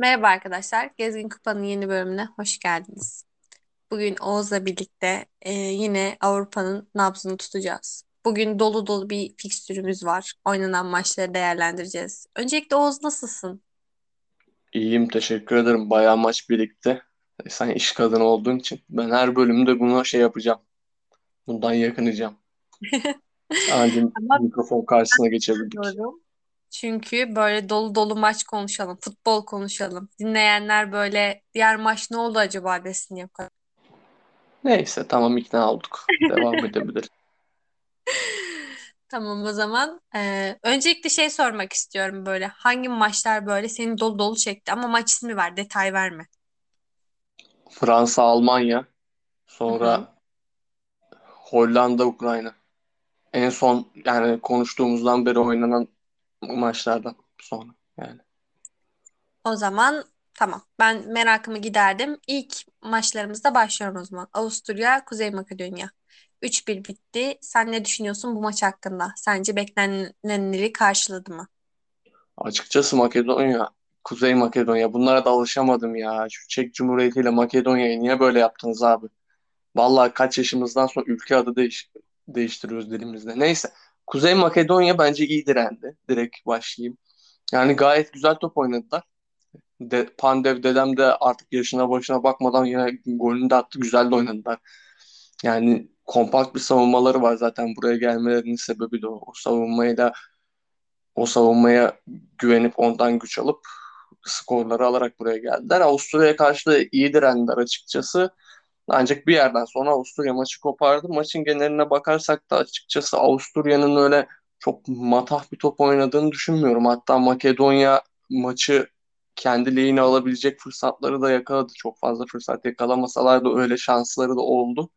Merhaba arkadaşlar, Gezgin Kupa'nın yeni bölümüne hoş geldiniz. Bugün Oğuz'la birlikte e, yine Avrupa'nın nabzını tutacağız. Bugün dolu dolu bir fikstürümüz var. Oynanan maçları değerlendireceğiz. Öncelikle Oğuz nasılsın? İyiyim, teşekkür ederim. Bayağı maç birlikte. Sen iş kadını olduğun için ben her bölümde bunu şey yapacağım. Bundan yakınacağım. Anca Ama mikrofon karşısına geçebildik. Çünkü böyle dolu dolu maç konuşalım, futbol konuşalım. Dinleyenler böyle diğer maç ne oldu acaba desin ya. Neyse tamam ikna olduk. Devam edebilir. Tamam o zaman. Ee, öncelikle şey sormak istiyorum böyle. Hangi maçlar böyle seni dolu dolu çekti ama maç ismi ver, detay verme. Fransa, Almanya, sonra Hollanda, Ukrayna. En son yani konuştuğumuzdan beri oynanan maçlardan sonra yani. O zaman tamam. Ben merakımı giderdim. İlk maçlarımızda başlıyorum o zaman. Avusturya, Kuzey Makedonya. 3-1 bitti. Sen ne düşünüyorsun bu maç hakkında? Sence beklenenleri karşıladı mı? Açıkçası Makedonya, Kuzey Makedonya bunlara da alışamadım ya. Şu Çek Cumhuriyeti ile Makedonya'yı niye böyle yaptınız abi? Vallahi kaç yaşımızdan sonra ülke adı değiş değiştiriyoruz dilimizde. Neyse. Kuzey Makedonya bence iyi direndi. Direkt başlayayım. Yani gayet güzel top oynadılar. De, Pandev dedem de artık yaşına başına bakmadan yine golünü de attı. Güzel de oynadılar. Yani kompakt bir savunmaları var zaten buraya gelmelerinin sebebi de o. O savunmayla o savunmaya güvenip ondan güç alıp skorları alarak buraya geldiler. Avusturya'ya karşı da iyi direndiler açıkçası. Ancak bir yerden sonra Avusturya maçı kopardı. Maçın geneline bakarsak da açıkçası Avusturya'nın öyle çok matah bir top oynadığını düşünmüyorum. Hatta Makedonya maçı kendi lehine alabilecek fırsatları da yakaladı. Çok fazla fırsat yakalamasalar da öyle şansları da oldu.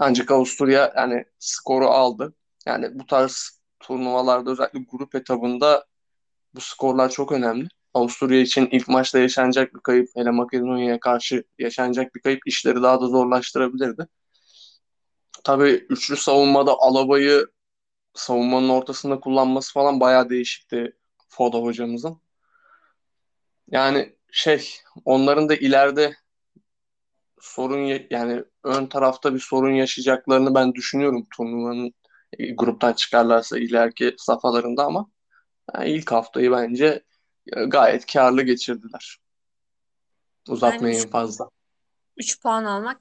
Ancak Avusturya yani skoru aldı. Yani bu tarz turnuvalarda özellikle grup etabında bu skorlar çok önemli. Avusturya için ilk maçta yaşanacak bir kayıp, hele Makedonya'ya karşı yaşanacak bir kayıp işleri daha da zorlaştırabilirdi. Tabii üçlü savunmada Alaba'yı savunmanın ortasında kullanması falan bayağı değişikti Foda hocamızın. Yani şey, onların da ileride sorun yani ön tarafta bir sorun yaşayacaklarını ben düşünüyorum turnuvanın e, gruptan çıkarlarsa ileriki safhalarında ama yani ilk haftayı bence gayet karlı geçirdiler. Yani Uzatmayın fazla. 3 puan almak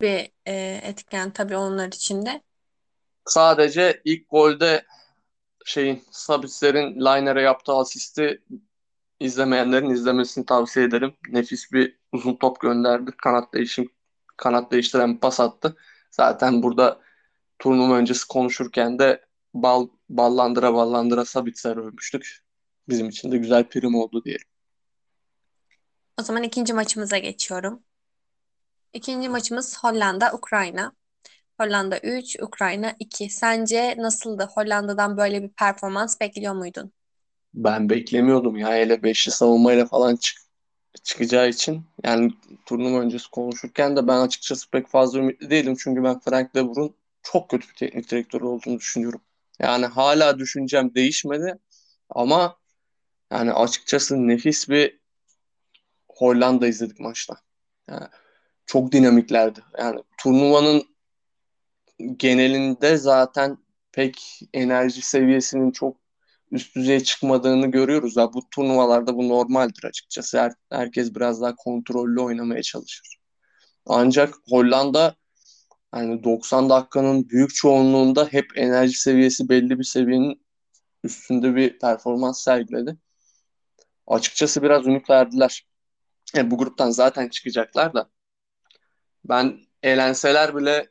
bir e, etken tabii onlar için de. Sadece ilk golde şeyin Sabitzer'in Liner'e yaptığı asisti izlemeyenlerin izlemesini tavsiye ederim. Nefis bir uzun top gönderdi. Kanat değişim kanat değiştiren pas attı. Zaten burada turnuva öncesi konuşurken de bal, ballandıra ballandıra Sabitzer övmüştük. Bizim için de güzel prim oldu diyelim. O zaman ikinci maçımıza geçiyorum. İkinci maçımız Hollanda-Ukrayna. Hollanda 3, Ukrayna 2. Sence nasıldı? Hollanda'dan böyle bir performans bekliyor muydun? Ben beklemiyordum ya hele beşli savunmayla falan çık çıkacağı için yani turnuva öncesi konuşurken de ben açıkçası pek fazla ümitli değilim çünkü ben Frank de Boer'un çok kötü bir teknik direktör olduğunu düşünüyorum. Yani hala düşüncem değişmedi ama yani açıkçası nefis bir Hollanda izledik maçta. Yani çok dinamiklerdi. Yani turnuvanın genelinde zaten pek enerji seviyesinin çok üst düzeye çıkmadığını görüyoruz. Ya bu turnuvalarda bu normaldir açıkçası. Her, herkes biraz daha kontrollü oynamaya çalışır. Ancak Hollanda yani 90 dakikanın büyük çoğunluğunda hep enerji seviyesi belli bir seviyenin üstünde bir performans sergiledi. Açıkçası biraz ümit verdiler. Yani bu gruptan zaten çıkacaklar da ben elenseler bile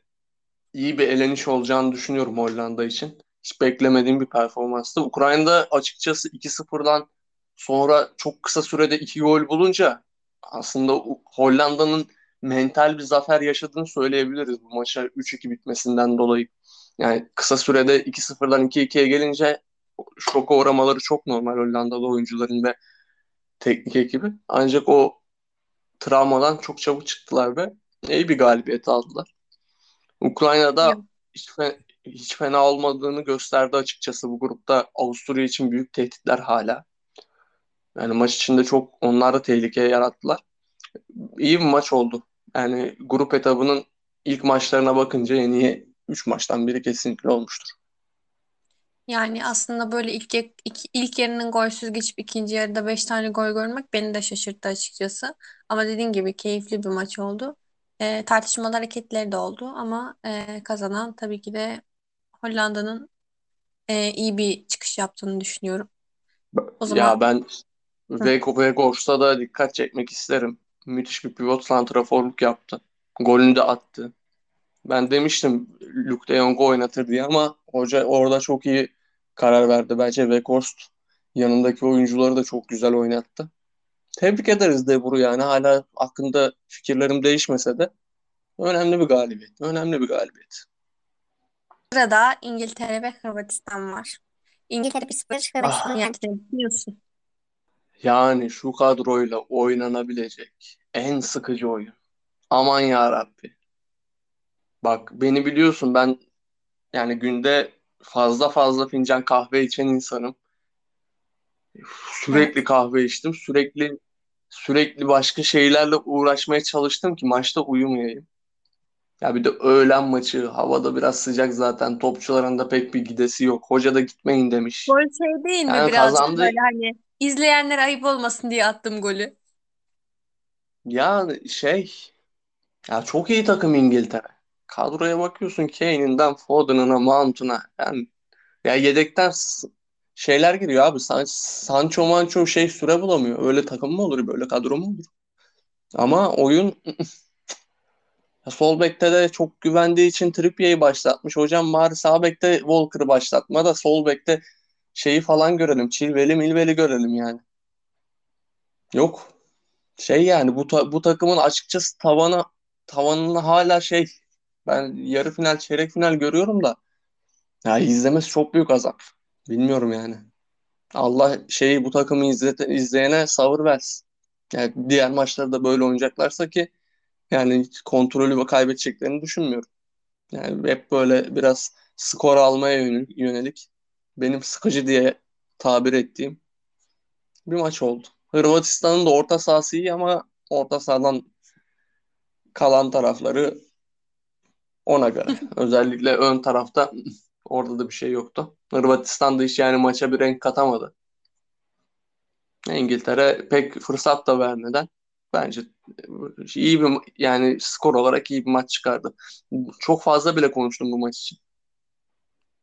iyi bir eleniş olacağını düşünüyorum Hollanda için. Hiç beklemediğim bir performanstı. Ukrayna'da açıkçası 2-0'dan sonra çok kısa sürede 2 gol bulunca aslında Hollanda'nın mental bir zafer yaşadığını söyleyebiliriz bu maça 3-2 bitmesinden dolayı. Yani kısa sürede 2-0'dan 2-2'ye gelince şoka uğramaları çok normal Hollandalı oyuncuların ve teknik ekibi. Ancak o travmadan çok çabuk çıktılar ve iyi bir galibiyet aldılar. Ukrayna'da hiç, fe, hiç fena olmadığını gösterdi açıkçası bu grupta. Avusturya için büyük tehditler hala. Yani maç içinde çok onlar da tehlike yarattılar. İyi bir maç oldu. Yani grup etabının ilk maçlarına bakınca en iyi 3 maçtan biri kesinlikle olmuştur. Yani aslında böyle ilk, ilk, ilk yarının golsüz geçip ikinci yarıda 5 tane gol görmek beni de şaşırttı açıkçası. Ama dediğin gibi keyifli bir maç oldu. E, tartışmalı hareketleri de oldu ama e, kazanan tabii ki de Hollanda'nın e, iyi bir çıkış yaptığını düşünüyorum. O Ya zaman ben hı, Vegors'a da dikkat çekmek isterim. Müthiş bir pivot santraforluk yaptı. Golünü de attı. Ben demiştim Luke de Jong'u oynatır diye ama hoca orada çok iyi karar verdi. Bence Weghorst yanındaki oyuncuları da çok güzel oynattı. Tebrik ederiz De yani hala hakkında fikirlerim değişmese de önemli bir galibiyet. Önemli bir galibiyet. sırada İngiltere ve Hırvatistan var. İngiltere bir sıfır Hırvatistan'ı Ah, yendi düşünüyorsun? yani şu kadroyla oynanabilecek en sıkıcı oyun. Aman ya Rabbi. Bak beni biliyorsun ben yani günde fazla fazla fincan kahve içen insanım. Sürekli kahve içtim. Sürekli sürekli başka şeylerle uğraşmaya çalıştım ki maçta uyumayayım. Ya bir de öğlen maçı. Havada biraz sıcak zaten. Topçuların da pek bir gidesi yok. Hoca da gitmeyin demiş. Gol şey değil mi Yani birazcık kazandı. böyle hani izleyenlere ayıp olmasın diye attım golü. Ya şey ya çok iyi takım İngiltere. Kadroya bakıyorsun Kane'inden Foden'ına, Mount'una. Yani ya yedekten şeyler giriyor abi. San Sancho Mancho şey süre bulamıyor. Öyle takım mı olur? Böyle kadro mu olur? Ama oyun Sol bekte de çok güvendiği için Trippier'i başlatmış. Hocam bari sağ bekte Walker'ı başlatma da sol bekte şeyi falan görelim. Chilwell'i Milwell'i görelim yani. Yok. Şey yani bu ta- bu takımın açıkçası tavanı tavanını hala şey ben yarı final çeyrek final görüyorum da ya izlemesi çok büyük azap. Bilmiyorum yani. Allah şeyi bu takımı izlete, izleyene sabır versin. Yani diğer maçlarda da böyle oynayacaklarsa ki yani kontrolü ve kaybedeceklerini düşünmüyorum. Yani hep böyle biraz skor almaya yönelik, yönelik benim sıkıcı diye tabir ettiğim bir maç oldu. Hırvatistan'ın da orta sahası iyi ama orta sahadan kalan tarafları ona göre. Özellikle ön tarafta orada da bir şey yoktu. Hırvatistan da hiç yani maça bir renk katamadı. İngiltere pek fırsat da vermeden bence iyi bir yani skor olarak iyi bir maç çıkardı. Çok fazla bile konuştum bu maç için.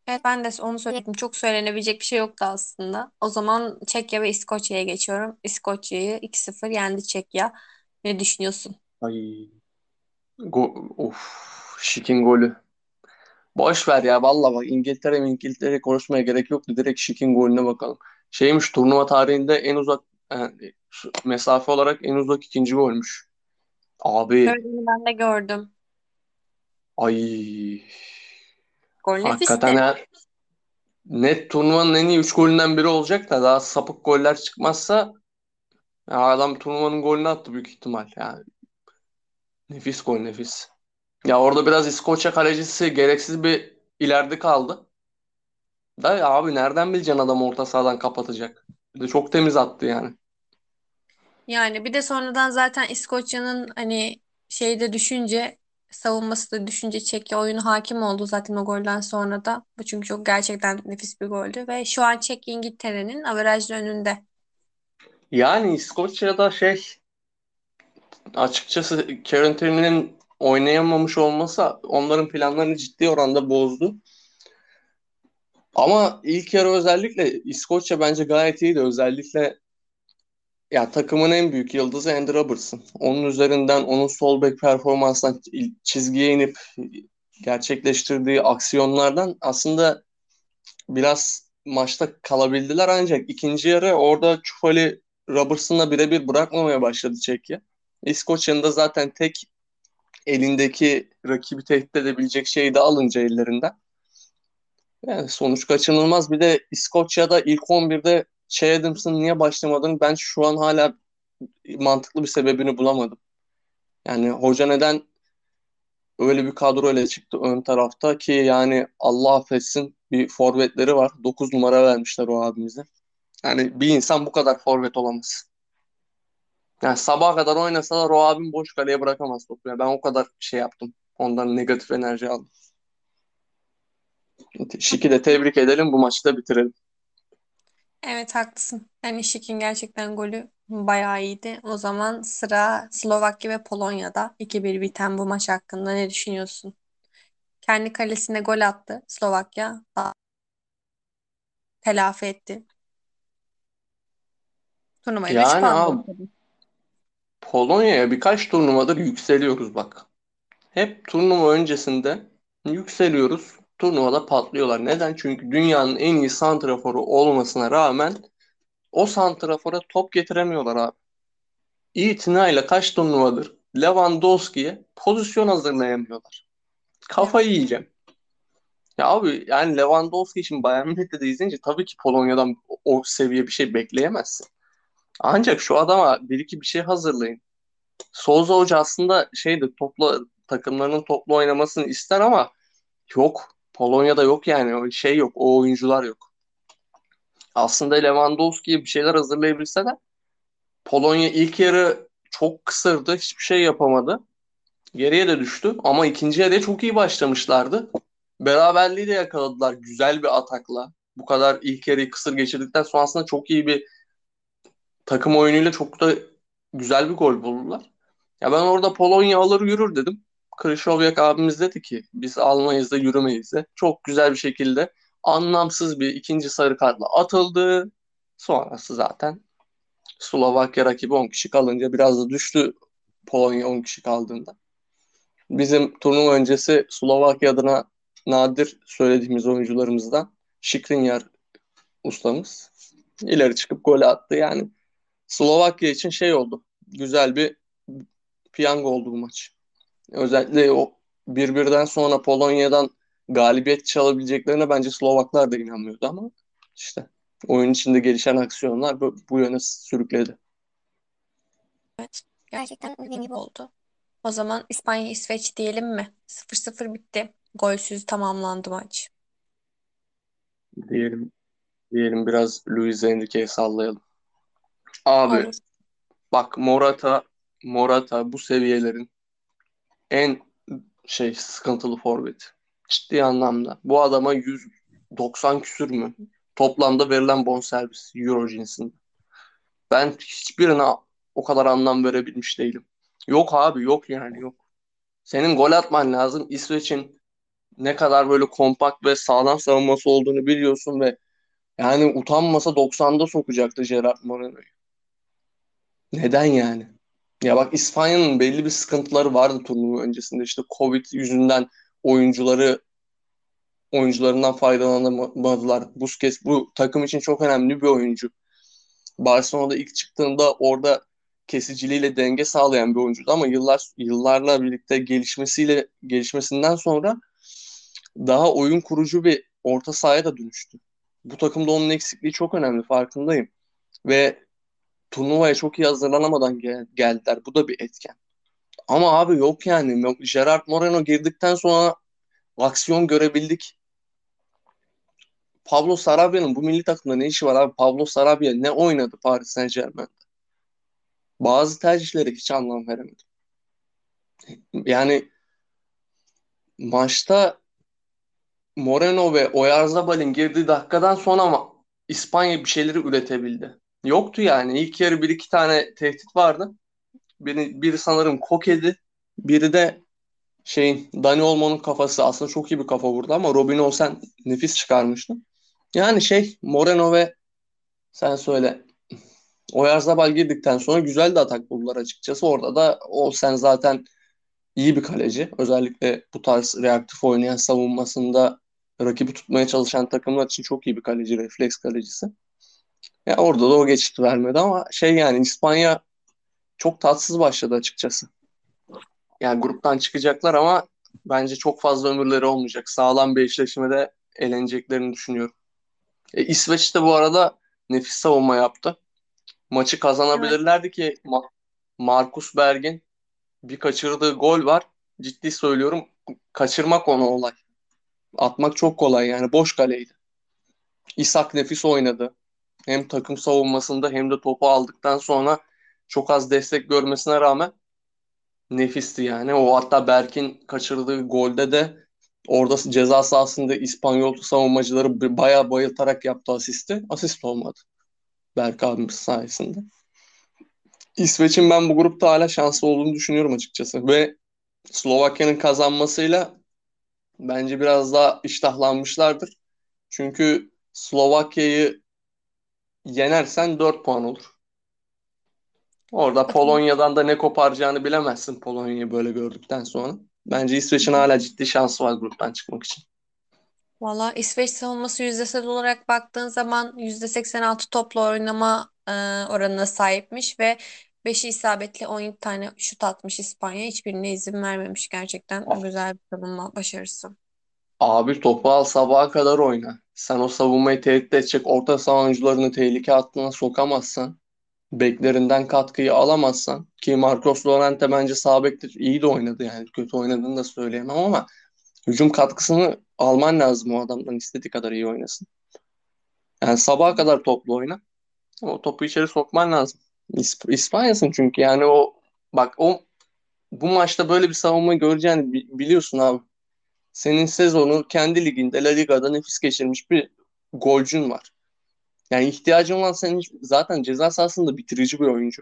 Evet ben de onu söyledim. Çok söylenebilecek bir şey yoktu aslında. O zaman Çekya ve İskoçya'ya geçiyorum. İskoçya'yı 2-0 yendi Çekya. Ne düşünüyorsun? Ay, go of, Şik'in golü. Boş ver ya valla bak İngiltere mi İngiltere konuşmaya gerek yoktu. Direkt Şik'in golüne bakalım. Şeymiş turnuva tarihinde en uzak yani şu mesafe olarak en uzak ikinci golmüş. Abi onu ben de gördüm. ay Gol hakikaten ha, net turnuvanın en iyi 3 golünden biri olacak da daha sapık goller çıkmazsa ya adam turnuvanın golünü attı büyük ihtimal. Yani nefis gol nefis. Ya orada biraz İskoçya kalecisi gereksiz bir ileride kaldı. Da ya abi nereden bileceksin adam orta sahadan kapatacak? Bir de çok temiz attı yani. Yani bir de sonradan zaten İskoçya'nın hani şeyde düşünce savunması da düşünce Çekya oyunu hakim oldu zaten o golden sonra da. Bu çünkü çok gerçekten nefis bir goldü ve şu an Çek İngiltere'nin averajlı önünde. Yani İskoçya'da şey açıkçası Tierney'nin oynayamamış olması onların planlarını ciddi oranda bozdu. Ama ilk yarı özellikle İskoçya bence gayet iyiydi. Özellikle ya takımın en büyük yıldızı Andy Robertson. Onun üzerinden onun sol bek performansından çizgiye inip gerçekleştirdiği aksiyonlardan aslında biraz maçta kalabildiler ancak ikinci yarı orada Çufali Robertson'la birebir bırakmamaya başladı Çekya. İskoçya'nın da zaten tek elindeki rakibi tehdit edebilecek şeyi de alınca ellerinden. Yani sonuç kaçınılmaz. Bir de İskoçya'da ilk 11'de Che Adams'ın niye başlamadığını ben şu an hala mantıklı bir sebebini bulamadım. Yani hoca neden öyle bir kadroyla çıktı ön tarafta ki yani Allah affetsin bir forvetleri var. 9 numara vermişler o abimize. Yani bir insan bu kadar forvet olamaz. Yani sabaha kadar oynasalar o abim boş kaleye bırakamaz topu. Ya. Ben o kadar şey yaptım. Ondan negatif enerji aldım. Şiki de tebrik edelim bu maçı da bitirelim. Evet haklısın. Yani Şik'in gerçekten golü bayağı iyiydi. O zaman sıra Slovakya ve Polonya'da 2-1 biten bu maç hakkında ne düşünüyorsun? Kendi kalesine gol attı Slovakya. Telafi etti. Turnuvayı Yani çıkardı. abi Polonya'ya birkaç turnuvadır yükseliyoruz bak. Hep turnuva öncesinde yükseliyoruz. Turnuvada patlıyorlar. Neden? Çünkü dünyanın en iyi santraforu olmasına rağmen o santrafora top getiremiyorlar abi. İtinayla kaç turnuvadır Lewandowski'ye pozisyon hazırlayamıyorlar. Kafayı yiyeceğim. Ya abi yani Lewandowski için Bayern Münih'te de izleyince tabii ki Polonya'dan o, seviye bir şey bekleyemezsin. Ancak şu adama bir iki bir şey hazırlayın. Souza Hoca aslında şeydi topla takımlarının toplu oynamasını ister ama yok. Polonya'da yok yani. Şey yok. O oyuncular yok. Aslında Lewandowski'ye bir şeyler hazırlayabilse de Polonya ilk yarı çok kısırdı. Hiçbir şey yapamadı. Geriye de düştü. Ama ikinci yarıya çok iyi başlamışlardı. Beraberliği de yakaladılar güzel bir atakla. Bu kadar ilk yarıyı kısır geçirdikten sonra aslında çok iyi bir takım oyunuyla çok da güzel bir gol buldular. Ya ben orada Polonya alır yürür dedim. Krychowiak abimiz dedi ki biz almayız da yürümeyiz de. Çok güzel bir şekilde anlamsız bir ikinci sarı kartla atıldı. Sonrası zaten Slovakya rakibi 10 kişi kalınca biraz da düştü Polonya 10 kişi kaldığında. Bizim turnuva öncesi Slovakya adına nadir söylediğimiz oyuncularımızdan Skriniar ustamız ileri çıkıp gol attı. Yani Slovakya için şey oldu. Güzel bir piyango oldu bu maç. Özellikle o birbirden sonra Polonya'dan galibiyet çalabileceklerine bence Slovaklar da inanmıyordu ama işte oyun içinde gelişen aksiyonlar bu, bu yöne sürükledi. Evet. Gerçekten dediğin gibi oldu. O zaman İspanya İsveç diyelim mi? 0-0 bitti. Golsüz tamamlandı maç. Diyelim diyelim biraz Luis Enrique'ye sallayalım. Abi Olur. bak Morata Morata bu seviyelerin en şey sıkıntılı forvet. Ciddi anlamda. Bu adama 190 küsür mü? Toplamda verilen bonservis Euro cinsinde. Ben hiçbirine o kadar anlam verebilmiş değilim. Yok abi yok yani yok. Senin gol atman lazım. İsveç'in ne kadar böyle kompakt ve sağlam savunması olduğunu biliyorsun ve yani utanmasa 90'da sokacaktı Gerard Moreno'yu. Neden yani? Ya bak İspanya'nın belli bir sıkıntıları vardı turnuva öncesinde. İşte Covid yüzünden oyuncuları oyuncularından faydalanamadılar. Busquets bu takım için çok önemli bir oyuncu. Barcelona'da ilk çıktığında orada kesiciliğiyle denge sağlayan bir oyuncuydu ama yıllar yıllarla birlikte gelişmesiyle gelişmesinden sonra daha oyun kurucu bir orta sahaya da dönüştü. Bu takımda onun eksikliği çok önemli farkındayım. Ve turnuvaya çok iyi hazırlanamadan gel- geldiler. Bu da bir etken. Ama abi yok yani. Gerard Moreno girdikten sonra aksiyon görebildik. Pablo Sarabia'nın bu milli takımda ne işi var abi? Pablo Sarabia ne oynadı Paris Saint-Germain'de? Bazı tercihlere hiç anlam veremedim. Yani maçta Moreno ve Oyarzabal'in girdiği dakikadan sonra ama İspanya bir şeyleri üretebildi. Yoktu yani. İlk yarı bir iki tane tehdit vardı. Biri, biri sanırım Koke'di. Biri de şeyin Dani Olmo'nun kafası aslında çok iyi bir kafa vurdu ama Robin Olsen nefis çıkarmıştı. Yani şey Moreno ve sen söyle Oyarzabal girdikten sonra güzel de atak buldular açıkçası. Orada da Olsen zaten iyi bir kaleci. Özellikle bu tarz reaktif oynayan savunmasında rakibi tutmaya çalışan takımlar için çok iyi bir kaleci, refleks kalecisi. Ya orada da o geçit vermedi ama şey yani İspanya çok tatsız başladı açıkçası. Yani gruptan çıkacaklar ama bence çok fazla ömürleri olmayacak. Sağlam bir eşleşmede eleneceklerini düşünüyorum. E, İsveç de bu arada nefis savunma yaptı. Maçı kazanabilirlerdi ki Ma- Markus Berg'in bir kaçırdığı gol var. Ciddi söylüyorum. Kaçırmak onu olay. Atmak çok kolay yani. Boş kaleydi. İshak nefis oynadı. Hem takım savunmasında hem de topu aldıktan sonra çok az destek görmesine rağmen nefisti yani. O hatta Berk'in kaçırdığı golde de orada ceza sahasında İspanyol savunmacıları bayağı bayıltarak yaptı asisti. Asist olmadı. Berk abimiz sayesinde. İsveç'in ben bu grupta hala şanslı olduğunu düşünüyorum açıkçası. Ve Slovakya'nın kazanmasıyla bence biraz daha iştahlanmışlardır. Çünkü Slovakya'yı yenersen 4 puan olur. Orada Polonya'dan da ne koparacağını bilemezsin Polonya'yı böyle gördükten sonra. Bence İsveç'in hala ciddi şansı var gruptan çıkmak için. Valla İsveç savunması yüzdesel olarak baktığın zaman %86 topla oynama e, oranına sahipmiş ve 5'i isabetli 17 tane şut atmış İspanya. Hiçbirine izin vermemiş gerçekten. Ah. Güzel bir savunma başarısı. Abi topu al sabaha kadar oyna. Sen o savunmayı tehdit edecek orta saha oyuncularını tehlike hattına sokamazsan, beklerinden katkıyı alamazsan ki Marcos Llorente bence sağ bekte iyi de oynadı yani kötü oynadığını da söyleyemem ama hücum katkısını alman lazım o adamdan istediği kadar iyi oynasın. Yani sabaha kadar toplu oyna. O topu içeri sokman lazım. İsp İspanya'sın çünkü yani o bak o bu maçta böyle bir savunma göreceğini bi- biliyorsun abi. Senin sezonu kendi liginde La Liga'da nefis geçirmiş bir golcün var. Yani ihtiyacın olan senin zaten ceza sahasında bitirici bir oyuncu.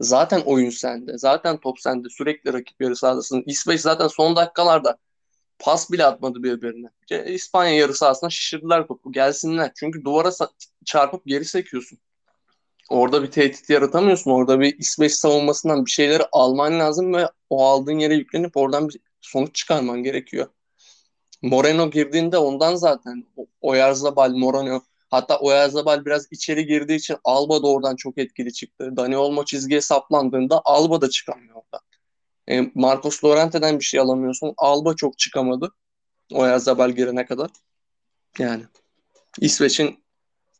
Zaten oyun sende. Zaten top sende. Sürekli rakip yarı sahadasın. İsveç zaten son dakikalarda pas bile atmadı birbirine. İspanya yarı sahasına şişirdiler topu. Gelsinler. Çünkü duvara çarpıp geri sekiyorsun. Orada bir tehdit yaratamıyorsun. Orada bir İsveç savunmasından bir şeyleri alman lazım ve o aldığın yere yüklenip oradan bir sonuç çıkarman gerekiyor. Moreno girdiğinde ondan zaten Oyarzabal, Moreno hatta Oyarzabal biraz içeri girdiği için Alba da oradan çok etkili çıktı. Dani Olmo çizgiye saplandığında Alba da çıkamıyor oradan. E, Marcos Llorente'den bir şey alamıyorsun. Alba çok çıkamadı. Oyarzabal girene kadar. Yani İsveç'in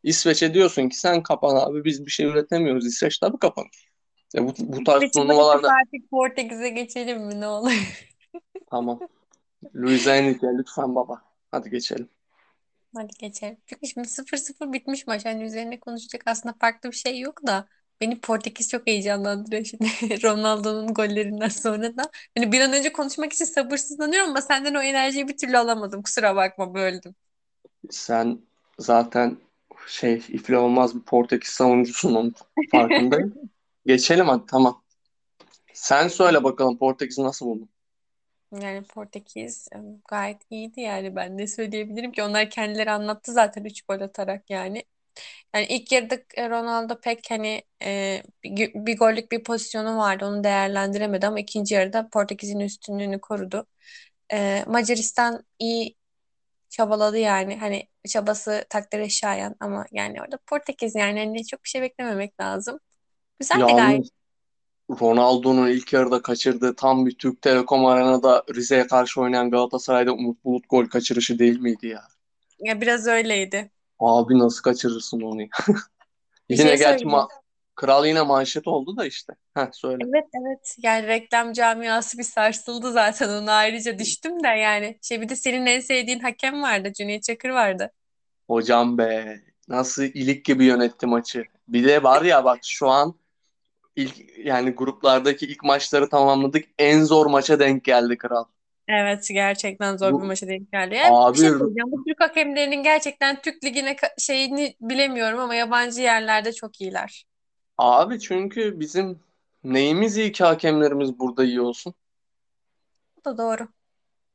İsveç'e diyorsun ki sen kapan abi biz bir şey üretemiyoruz. İsveç tabii kapanır. E, bu, bu tarz İsveç'i turnuvalarda artık Portekiz'e geçelim mi ne olur? tamam. Luis Enrique lütfen baba. Hadi geçelim. Hadi geçelim. Çünkü şimdi 0-0 bitmiş maç. Hani üzerine konuşacak aslında farklı bir şey yok da. Beni Portekiz çok heyecanlandırıyor şimdi. Ronaldo'nun gollerinden sonra da. Hani bir an önce konuşmak için sabırsızlanıyorum ama senden o enerjiyi bir türlü alamadım. Kusura bakma böldüm. Sen zaten şey iflah olmaz bir Portekiz savunucusun onun farkındayım. Geçelim hadi tamam. Sen söyle bakalım Portekiz'i nasıl buldun? Yani Portekiz e, gayet iyiydi yani ben ne söyleyebilirim ki onlar kendileri anlattı zaten 3 gol atarak yani. Yani ilk yarıda e, Ronaldo pek hani e, bir, bir gollük bir pozisyonu vardı onu değerlendiremedi ama ikinci yarıda Portekiz'in üstünlüğünü korudu. E, Macaristan iyi çabaladı yani hani çabası takdire şayan ama yani orada Portekiz yani hani çok bir şey beklememek lazım. Güzeldi gayet. Yalnız Ronaldo'nun ilk yarıda kaçırdığı tam bir Türk Telekom Arena'da Rize'ye karşı oynayan Galatasaray'da Umut Bulut gol kaçırışı değil miydi ya? Ya biraz öyleydi. Abi nasıl kaçırırsın onu Yine şey gerçi ma Kral yine manşet oldu da işte. Heh söyle. Evet evet yani reklam camiası bir sarsıldı zaten ona ayrıca düştüm de yani şey bir de senin en sevdiğin hakem vardı Cüneyt Çakır vardı. Hocam be nasıl ilik gibi yönetti maçı. Bir de var ya bak şu an ilk yani gruplardaki ilk maçları tamamladık. En zor maça denk geldi Kral. Evet gerçekten zor bir Bu maça denk geldi. Yani bir abi şey söyleyeceğim bu Türk hakemlerinin gerçekten Türk Ligi'ne şeyini bilemiyorum ama yabancı yerlerde çok iyiler. abi çünkü bizim neyimiz iyi ki hakemlerimiz burada iyi olsun. Bu da doğru.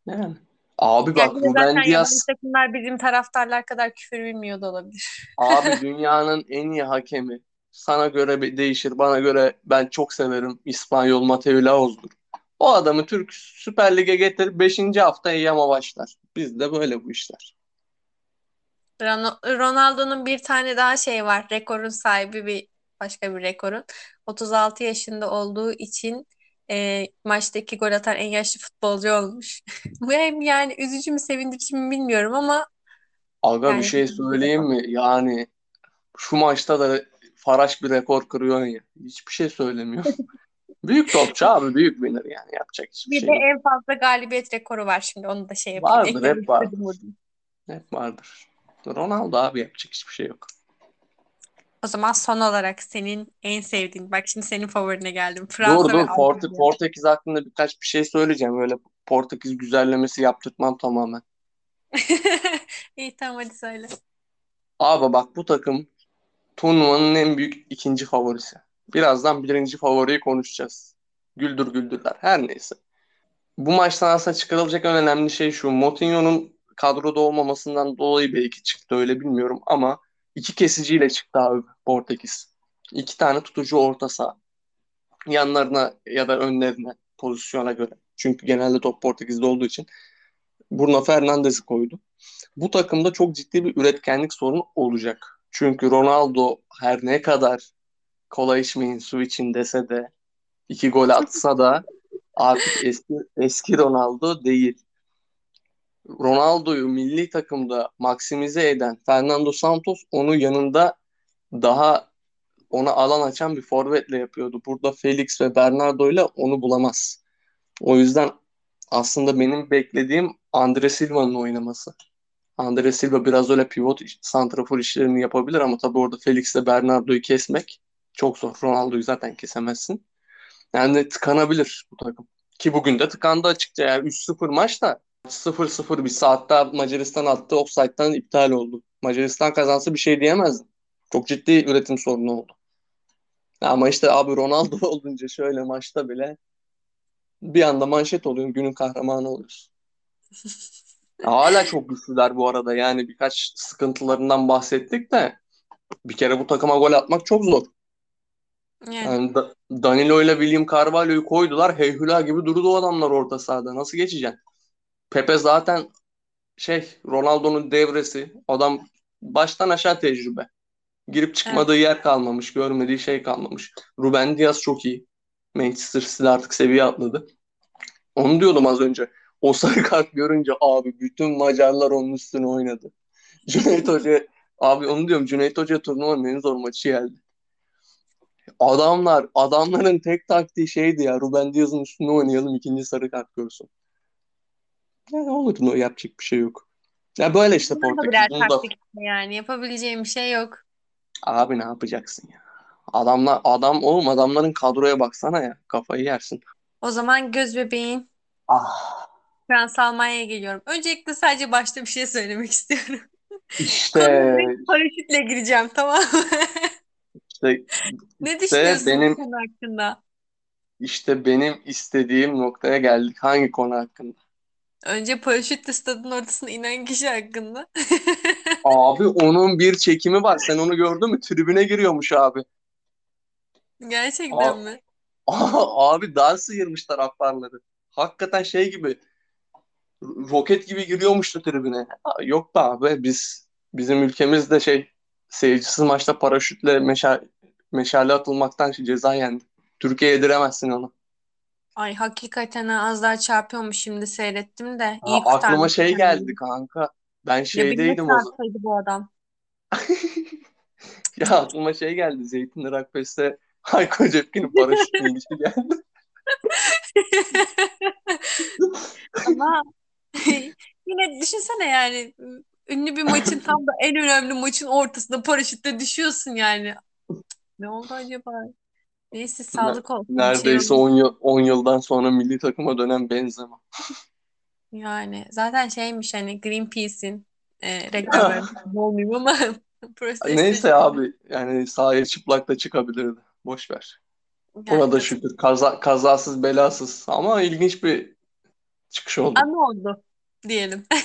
Yani. Abi bak bir Ruben zaten Diaz takımlar bizim taraftarlar kadar küfür bilmiyor da olabilir. abi dünyanın en iyi hakemi. Sana göre değişir, bana göre ben çok severim. İspanyol Mateu Laos'dur. O adamı Türk Süper Lig'e getir 5. hafta yama başlar. Bizde böyle bu işler. Ron- Ronaldo'nun bir tane daha şey var. Rekorun sahibi bir başka bir rekorun. 36 yaşında olduğu için e, maçta iki gol atan en yaşlı futbolcu olmuş. Bu hem yani üzücü mü sevindirici mi bilmiyorum ama Aga bir yani şey bir söyleyeyim rekor. mi? Yani şu maçta da Faraş bir rekor kırıyor ya. Hiçbir şey söylemiyor. Büyük topçu abi büyük winner yani yapacak hiçbir Bir de şey yok. en fazla galibiyet rekoru var şimdi onu da şey yapayım. Vardır hep vardır. Hep vardır. Ronaldo abi yapacak hiçbir şey yok. O zaman son olarak senin en sevdiğin, bak şimdi senin favorine geldim. Dur Fransa ve dur Port. Portekiz hakkında birkaç bir şey söyleyeceğim. Öyle Portekiz güzellemesi yaptırtmam tamamen. İyi tamam hadi söyle. Abi bak bu takım turnuvanın en büyük ikinci favorisi. Birazdan birinci favoriyi konuşacağız. Güldür güldürler. Her neyse. Bu maçtan aslında çıkarılacak en önemli şey şu. Moutinho'nun kadroda olmamasından dolayı belki çıktı öyle bilmiyorum ama iki kesiciyle çıktı abi Portekiz. İki tane tutucu orta saha. Yanlarına ya da önlerine pozisyona göre. Çünkü genelde top Portekiz'de olduğu için Bruno Fernandes'i koydu. Bu takımda çok ciddi bir üretkenlik sorunu olacak. Çünkü Ronaldo her ne kadar kolay içmeyin su için dese de iki gol atsa da artık eski eski Ronaldo değil. Ronaldo'yu milli takımda maksimize eden Fernando Santos onu yanında daha ona alan açan bir forvetle yapıyordu. Burada Felix ve Bernardo ile onu bulamaz. O yüzden aslında benim beklediğim Andre Silva'nın oynaması. Andre Silva biraz öyle pivot santrafor işlerini yapabilir ama tabii orada Felix ile Bernardo'yu kesmek çok zor. Ronaldo'yu zaten kesemezsin. Yani tıkanabilir bu takım. Ki bugün de tıkandı açıkça. Yani 3-0 maç da 0-0 bir saatte Macaristan attı. Offside'dan iptal oldu. Macaristan kazansa bir şey diyemezdim. Çok ciddi üretim sorunu oldu. Ama işte abi Ronaldo olunca şöyle maçta bile bir anda manşet oluyorsun. Günün kahramanı oluyorsun. Hala çok güçlüler bu arada. Yani birkaç sıkıntılarından bahsettik de bir kere bu takıma gol atmak çok zor. Yani Yani Da- Danilo ile William Carvalho'yu koydular. Heyhula gibi durdu o adamlar orta sahada. Nasıl geçeceksin? Pepe zaten şey Ronaldo'nun devresi. Adam baştan aşağı tecrübe. Girip evet. çıkmadığı yer kalmamış. Görmediği şey kalmamış. Ruben Dias çok iyi. Manchester City artık seviye atladı. Onu diyordum az önce. O sarı kart görünce abi bütün Macarlar onun üstüne oynadı. Cüneyt Hoca abi onu diyorum Cüneyt Hoca turnuvanın en zor maçı geldi. Adamlar adamların tek taktiği şeydi ya Ruben Dias'ın üstüne oynayalım ikinci sarı kart görsün. Yani olur mu yapacak bir şey yok. Ya böyle işte Bunlar da Portekiz. birer da yani yapabileceğim bir şey yok. abi ne yapacaksın ya? Adamlar adam oğlum adamların kadroya baksana ya kafayı yersin. O zaman göz bebeğin Ah Fransa Almanya'ya geliyorum. Öncelikle sadece başta bir şey söylemek istiyorum. işte direkt paraşütle gireceğim tamam mı? işte Ne düşünüyorsun bu benim konu hakkında? işte benim istediğim noktaya geldik. Hangi konu hakkında? Önce paraşütle stadın ortasına inen kişi hakkında. Abi onun bir çekimi var. Sen onu gördün mü? Tribüne giriyormuş abi. Gerçekten A- mi? abi daha sıyırmış taraftarları. Hakikaten şey gibi roket gibi giriyormuştu tribüne. Yok be abi biz bizim ülkemizde şey seyircisiz maçta paraşütle meşa meşale atılmaktan ceza yendi. Türkiye yediremezsin onu. Ay hakikaten ha, az daha çarpıyormuş şimdi seyrettim de Aa, iyi aklıma şey kendini. geldi kanka. Ben şeydeydim o zaman. bu adam. Ya aklıma şey geldi. Zeytinli Rockfest'te Hayko Cepkin'in paraşütle inişi geldi. Ama yine düşünsene yani ünlü bir maçın tam da en önemli maçın ortasında paraşütle düşüyorsun yani. Ne oldu acaba? Neyse Ne- sağlık olsun şey Neredeyse olmaz. 10 yıl, 10 yıldan sonra milli takıma dönen Benzema. Yani zaten şeymiş hani Greenpeace'in e, reklam vermiş gibi olmayayım ama Neyse abi yani sahaya çıplak da çıkabilirdi. Boş ver. yani Buna da şükür. Kaza, kazasız belasız. Ama ilginç bir çıkış oldu. Ama oldu diyelim.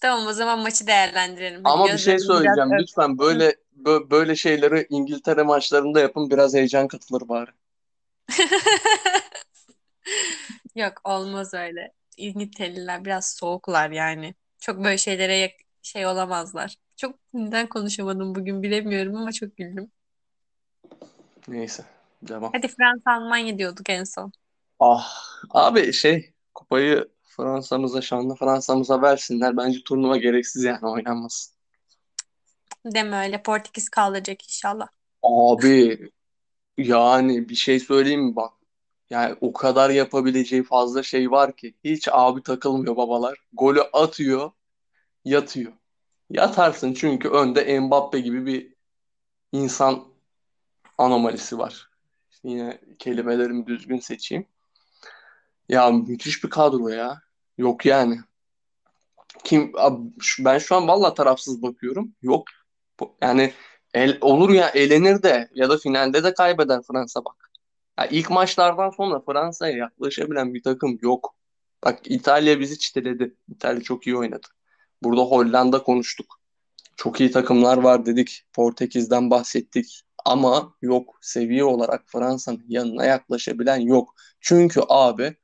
Tamam o zaman maçı değerlendirelim. Ama bir şey biraz söyleyeceğim. ört. Lütfen böyle bö- böyle şeyleri İngiltere maçlarında yapın. Biraz heyecan katılır bari. Yok olmaz öyle. İngilizler biraz soğuklar yani. Çok böyle şeylere şey olamazlar. Çok neden konuşamadım bugün bilemiyorum ama çok güldüm. Neyse. Devam. Hadi Fransa Almanya diyorduk en son. Ah abi şey kupayı Fransa'mıza şanlı Fransa'mıza versinler. Bence turnuva gereksiz yani oynanmasın. Deme öyle Portekiz kaldıracak inşallah. Abi yani bir şey söyleyeyim mi bak. Yani o kadar yapabileceği fazla şey var ki. Hiç abi takılmıyor babalar. Golü atıyor, yatıyor. Yatarsın çünkü önde Mbappe gibi bir insan anomalisi var. Yine kelimelerimi düzgün seçeyim. Ya müthiş bir kadro ya. Yok yani. Kim ben şu an valla tarafsız bakıyorum. Yok. Yani el, olur ya elenir de ya da finalde de kaybeder Fransa bak. Ya ilk maçlardan sonra Fransa'ya yaklaşabilen bir takım yok. Bak İtalya bizi çiteledi. İtalya çok iyi oynadı. Burada Hollanda konuştuk. Çok iyi takımlar var dedik. Portekiz'den bahsettik. Ama yok seviye olarak Fransa'nın yanına yaklaşabilen yok. Çünkü abi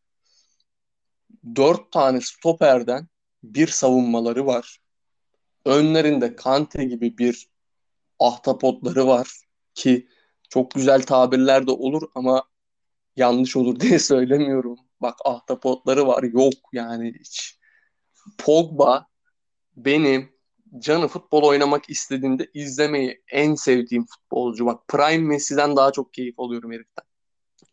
dört tane stoperden bir savunmaları var. Önlerinde Kante gibi bir ahtapotları var ki çok güzel tabirler de olur ama yanlış olur diye söylemiyorum. Bak ahtapotları var yok yani hiç. Pogba benim canı futbol oynamak istediğinde izlemeyi en sevdiğim futbolcu. Bak Prime Messi'den daha çok keyif alıyorum heriften.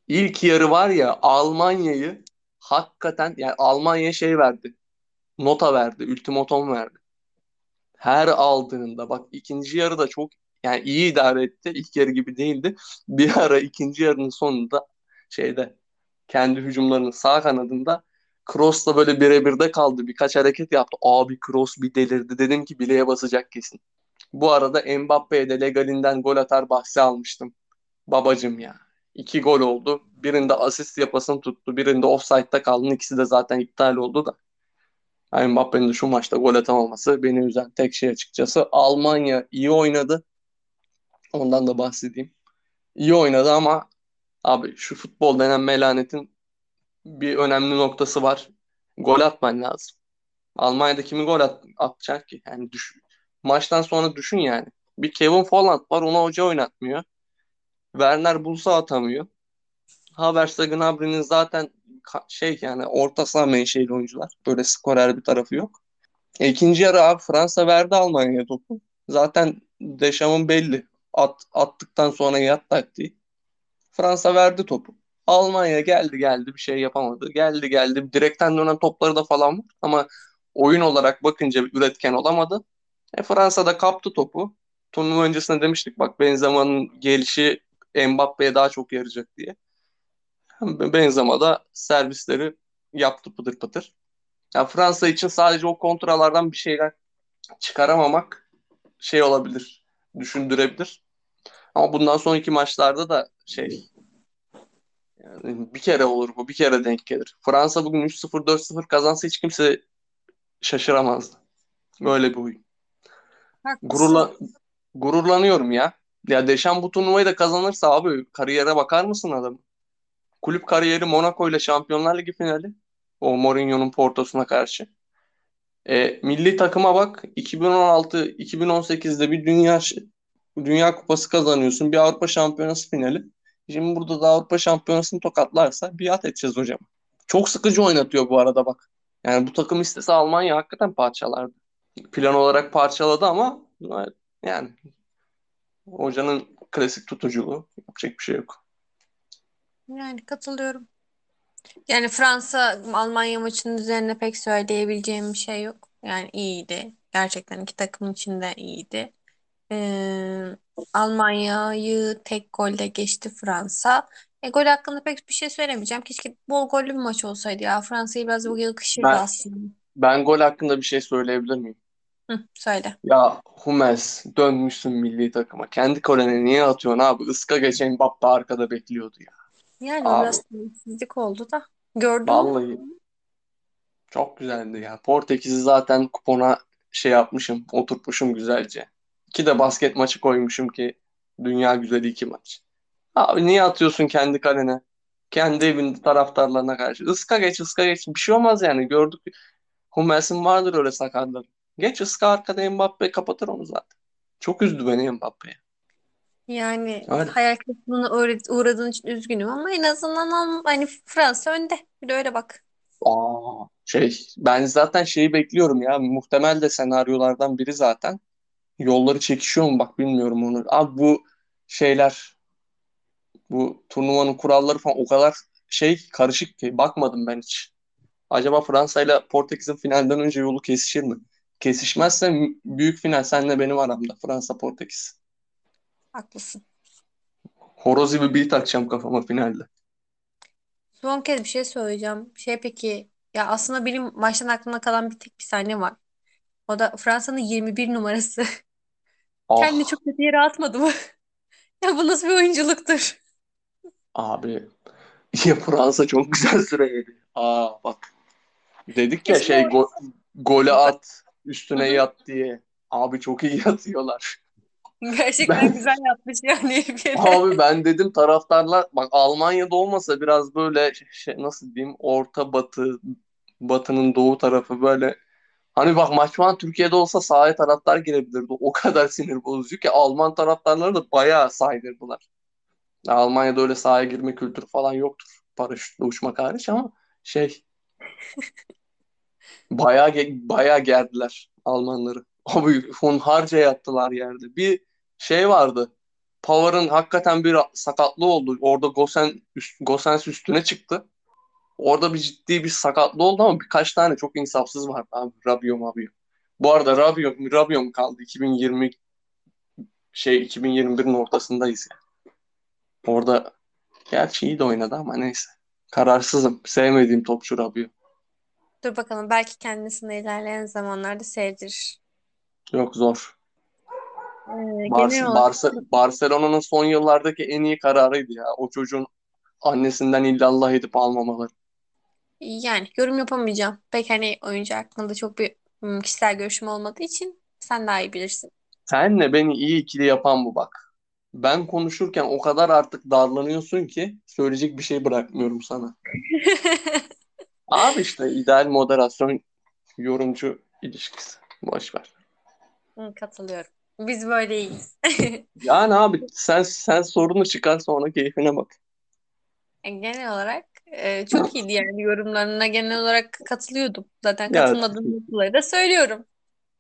İlk yarı var ya Almanya'yı hakikaten yani Almanya şey verdi. Nota verdi, ultimatom verdi. Her aldığında bak ikinci yarı da çok yani iyi idare etti. İlk yarı gibi değildi. Bir ara ikinci yarının sonunda şeyde kendi hücumlarının sağ kanadında Kroos'la böyle birebir de kaldı. Birkaç hareket yaptı. Abi Kroos bir delirdi. Dedim ki bileğe basacak kesin. Bu arada Mbappe'ye de legalinden gol atar bahsi almıştım. Babacım ya. İki gol oldu. Birinde asist yapasın tuttu. Birinde offside'da kaldı. İkisi de zaten iptal oldu da. Yani Mbappe'nin de şu maçta gol atamaması beni üzen tek şey açıkçası. Almanya iyi oynadı. Ondan da bahsedeyim. İyi oynadı ama abi şu futbol denen melanetin bir önemli noktası var. Gol atman lazım. Almanya'da kimi gol at, atacak ki? Yani düş, maçtan sonra düşün yani. Bir Kevin Folland var ona hoca oynatmıyor. Werner bulsa atamıyor. Havertz Gnabry'nin zaten şey yani orta saha menşeli oyuncular. Böyle skorer bir tarafı yok. E, ikinci yarı abi Fransa verdi Almanya'ya topu. Zaten Dechamps'ın belli. At, attıktan sonra yat taktiği. Fransa verdi topu. Almanya geldi geldi bir şey yapamadı. Geldi geldi direkten dönen topları da falan var. Ama oyun olarak bakınca üretken olamadı. E, Fransa da kaptı topu. Turnuva öncesinde demiştik bak Benzema'nın gelişi Mbappe'ye daha çok yarayacak diye. Benzema da servisleri yaptı pıtır pıtır. Yani Fransa için sadece o kontralardan bir şeyler çıkaramamak şey olabilir, düşündürebilir. Ama bundan sonraki maçlarda da şey yani bir kere olur bu, bir kere denk gelir. Fransa bugün 3-0, 4-0 kazansa hiç kimse şaşıramazdı. Böyle bir oyun. Gururla, gururlanıyorum ya. Ya Deşan bu turnuvayı da kazanırsa abi kariyere bakar mısın adam? Kulüp kariyeri Monaco ile Şampiyonlar Ligi finali. O Mourinho'nun Porto'suna karşı. E, milli takıma bak 2016-2018'de bir dünya dünya kupası kazanıyorsun. Bir Avrupa Şampiyonası finali. Şimdi burada da Avrupa Şampiyonası'nı tokatlarsa biat edeceğiz hocam. Çok sıkıcı oynatıyor bu arada bak. Yani bu takım istese Almanya hakikaten parçalardı. Plan olarak parçaladı ama yani hocanın klasik tutuculuğu yapacak bir şey yok. Yani katılıyorum. Yani Fransa Almanya maçının üzerine pek söyleyebileceğim bir şey yok. Yani iyiydi. Gerçekten iki takım için de iyiydi. Ee, Almanya'yı tek golle geçti Fransa. E, gol hakkında pek bir şey söylemeyeceğim. Keşke bol gollü bir maç olsaydı ya. Fransa'yı biraz bu yakışırdı Ben, aslında. ben gol hakkında bir şey söyleyebilir miyim? Hı, söyle. Ya Hummels dönmüşsün milli takıma. Kendi kalene niye atıyorsun abi? Iska geçen Mbappe arkada bekliyordu ya. Yani o Abi biraz talihsizlik oldu da. Gördün mü? vallahi çok güzeldi ya. Portekiz'i zaten kupona şey yapmışım, oturtmuşum güzelce. İki de basket maçı koymuşum ki dünya güzeli iki maç. Abi niye atıyorsun kendi kalene? Kendi evinde taraftarlarına karşı. Iska geç, ıska geç. Bir şey olmaz yani. Gördük. Hummels'in vardır öyle sakatları. Geç ıska arkada Mbappe kapatır onu zaten. Çok üzdü beni Mbappe'ye. Yani Öyle. hayal kırıklığına uğra- uğradığın için üzgünüm ama en azından hani Fransa önde. Bir de öyle bak. Aa, şey ben zaten şeyi bekliyorum ya. Muhtemel de senaryolardan biri zaten. Yolları çekişiyor mu bak bilmiyorum onu. Abi bu şeyler bu turnuvanın kuralları falan o kadar şey karışık ki bakmadım ben hiç. Acaba Fransa ile Portekiz'in finalden önce yolu kesişir mi? Kesişmezse büyük final senle benim aramda Fransa Portekiz. Haklısın. Horoz gibi bir takacağım kafama finalde. Son kez bir şey söyleyeceğim. Şey peki ya aslında benim maçtan aklımda kalan bir tek bir sahne var. O da Fransa'nın 21 numarası. Kendini Ah çok kötü yere atmadı mı? Ya bu nasıl bir oyunculuktur? abi ya Fransa çok güzel süre yedi. Aa bak dedik ya Keşke şey go Bak. at üstüne hı. yat diye. Abi çok iyi yatıyorlar. Gerçekten Ben güzel yapmış yani abi ben dedim taraftarlar bak Almanya'da olmasa biraz böyle şey nasıl diyeyim orta batı batının doğu tarafı böyle Hani bak maç falan Türkiye'de olsa sahaya taraftar girebilirdi. O kadar sinir bozucu ki Alman taraftarları da bayağı saydırdılar. Almanya'da öyle sahaya girme kültürü falan yoktur. Paraşütle uçmak hariç ama şey bayağı ge- bayağı gerdiler Almanları. Abi hunharca yattılar yerde. Bir şey vardı. Power'ın hakikaten bir sakatlığı oldu. Orada Gosen üst, Gosens üstüne çıktı. Orada bir ciddi bir sakatlığı oldu ama birkaç tane çok insafsız vardı abi. Rabio Mabio. Bu arada Rabio, Rabio kaldı? 2020 şey 2021'in ortasındayız yani. Orada gerçi iyi de oynadı ama neyse. Kararsızım. Sevmediğim topçu Rabio. Dur bakalım belki kendisini ilerleyen zamanlarda sevdirir. Yok zor. Ee, Bar genel olarak Barcelona'nın son yıllardaki en iyi kararıydı ya. O çocuğun annesinden illallah edip almamaları. yani yorum yapamayacağım. Pek hani oyuncu hakkında çok bir hmm, kişisel görüşüm olmadığı için sen daha iyi bilirsin. Senle beni iyi ikili yapan bu bak. Ben konuşurken o kadar artık darlanıyorsun ki söyleyecek bir şey bırakmıyorum sana. Abi işte ideal moderasyon yorumcu ilişkisi. Boş ver. Hı, Katılıyorum. Biz böyleyiz. Yani abi sen sen sorunu çıkar sonra keyfine bak. Genel olarak e, çok iyiydi yani yorumlarına genel olarak katılıyordum. Zaten katılmadığım noktaları da söylüyorum.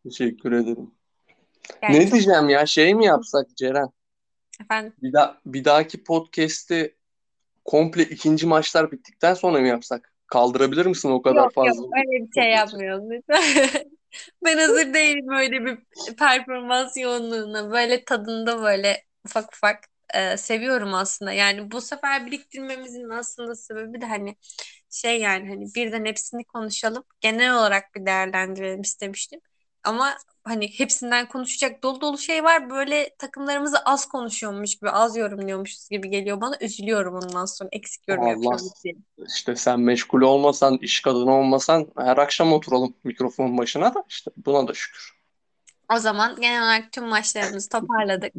teşekkür ederim. Yani Ne çok diyeceğim ya şey mi yapsak Ceren? efendim Bir daha bir dahaki podcast'i komple ikinci maçlar bittikten sonra mı yapsak? Kaldırabilir misin o kadar yok yok fazla öyle bir şey yapmıyoruz lütfen. Ben hazır değilim öyle bir performans yoğunluğuna. Böyle tadında böyle ufak ufak e, seviyorum aslında. Yani bu sefer biriktirmemizin aslında sebebi de hani şey yani hani birden hepsini konuşalım. Genel olarak bir değerlendirelim istemiştim. Ama hani hepsinden konuşacak dolu dolu şey var. Böyle takımlarımızı az konuşuyormuş gibi, az yorumluyormuşuz gibi geliyor bana. Üzülüyorum ondan sonra. Eksik yorum Allah diye. işte sen meşgul olmasan, iş kadını olmasan her akşam oturalım mikrofon başına da işte buna da şükür. O zaman genel olarak tüm maçlarımızı toparladık.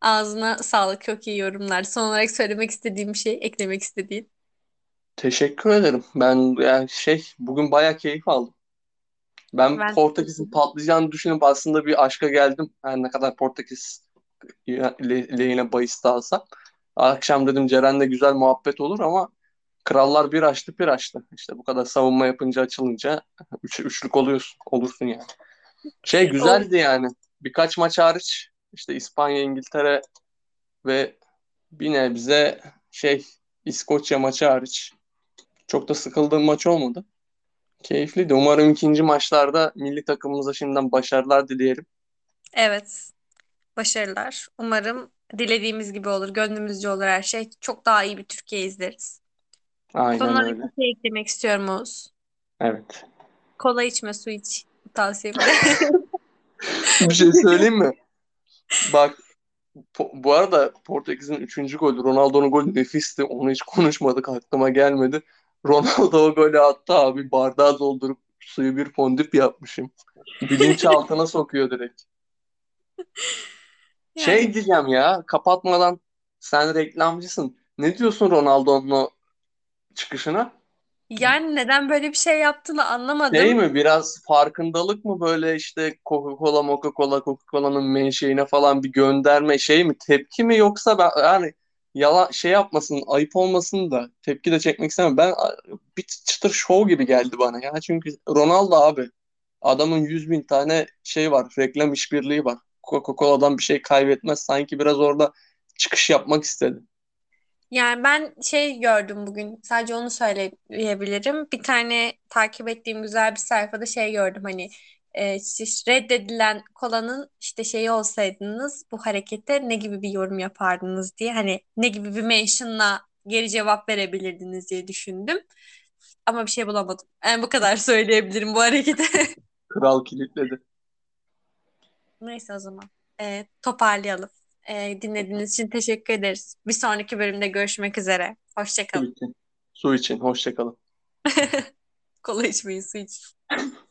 Ağzına sağlık. Çok iyi yorumlar. Son olarak söylemek istediğim bir şey, eklemek istediğin. Teşekkür ederim. Ben yani şey bugün bayağı keyif aldım. Ben Ben Portekiz'in patlayacağını düşünüp aslında bir aşka geldim. Her ne kadar Portekiz le- lehine bahis de alsam. Akşam dedim Ceren'le güzel muhabbet olur ama krallar bir açtı bir açtı. İşte bu kadar savunma yapınca açılınca üç, üçlük oluyorsun. Olursun yani. Şey güzeldi yani. Birkaç maç hariç işte İspanya, İngiltere ve bir nebze şey İskoçya maçı hariç çok da sıkıldığım maç olmadı. Keyifliydi. Umarım ikinci maçlarda milli takımımıza şimdiden başarılar dileyelim. evet. Başarılar. Umarım dilediğimiz gibi olur. Gönlümüzce olur her şey. Çok daha iyi bir Türkiye izleriz. Son Aynen olarak öyle. bir şey eklemek istiyorum Oğuz. Evet. Kola içme, su iç. Bu tavsiyemde. Bir şey söyleyeyim mi? Bak po- bu arada Portekiz'in 3. golü Ronaldo'nun golü nefisti. Onu hiç konuşmadık aklıma gelmedi. Ronaldo o golü attı abi. Bardağı doldurup suyu bir fondip yapmışım. Bilinçaltına sokuyor direkt. Şey Yani diyeceğim ya kapatmadan sen reklamcısın. Ne diyorsun Ronaldo'nun o çıkışına? yani neden böyle bir şey yaptığını Şey anlamadım. mi biraz farkındalık mı böyle işte Coca-Cola, Coca-Cola, Coca-Cola'nın menşeine falan bir gönderme şey mi tepki mi yoksa ben yani yalan şey yapmasın ayıp olmasın da tepki de çekmek istemem. Ben bir çıtır şov gibi geldi bana ya çünkü Ronaldo abi adamın 100 bin tane şey var reklam işbirliği var. Coca-Cola'dan bir şey kaybetmez sanki biraz orada çıkış yapmak istedi. Yani ben şey gördüm bugün. Sadece onu söyleyebilirim. Bir tane takip ettiğim güzel bir sayfada şey gördüm hani e, siz reddedilen kolanın işte şeyi olsaydınız bu harekete ne gibi bir yorum yapardınız diye hani ne gibi bir mention'la geri cevap verebilirdiniz diye düşündüm. Ama bir şey bulamadım. Yani bu kadar söyleyebilirim bu harekete. Kral kilitledi. Neyse o zaman. E, toparlayalım. E, dinlediğiniz için teşekkür ederiz. Bir sonraki bölümde görüşmek üzere. Su Hoşçakalın. için. Su için. Hoşçakalın. Kola içmeyin, su için.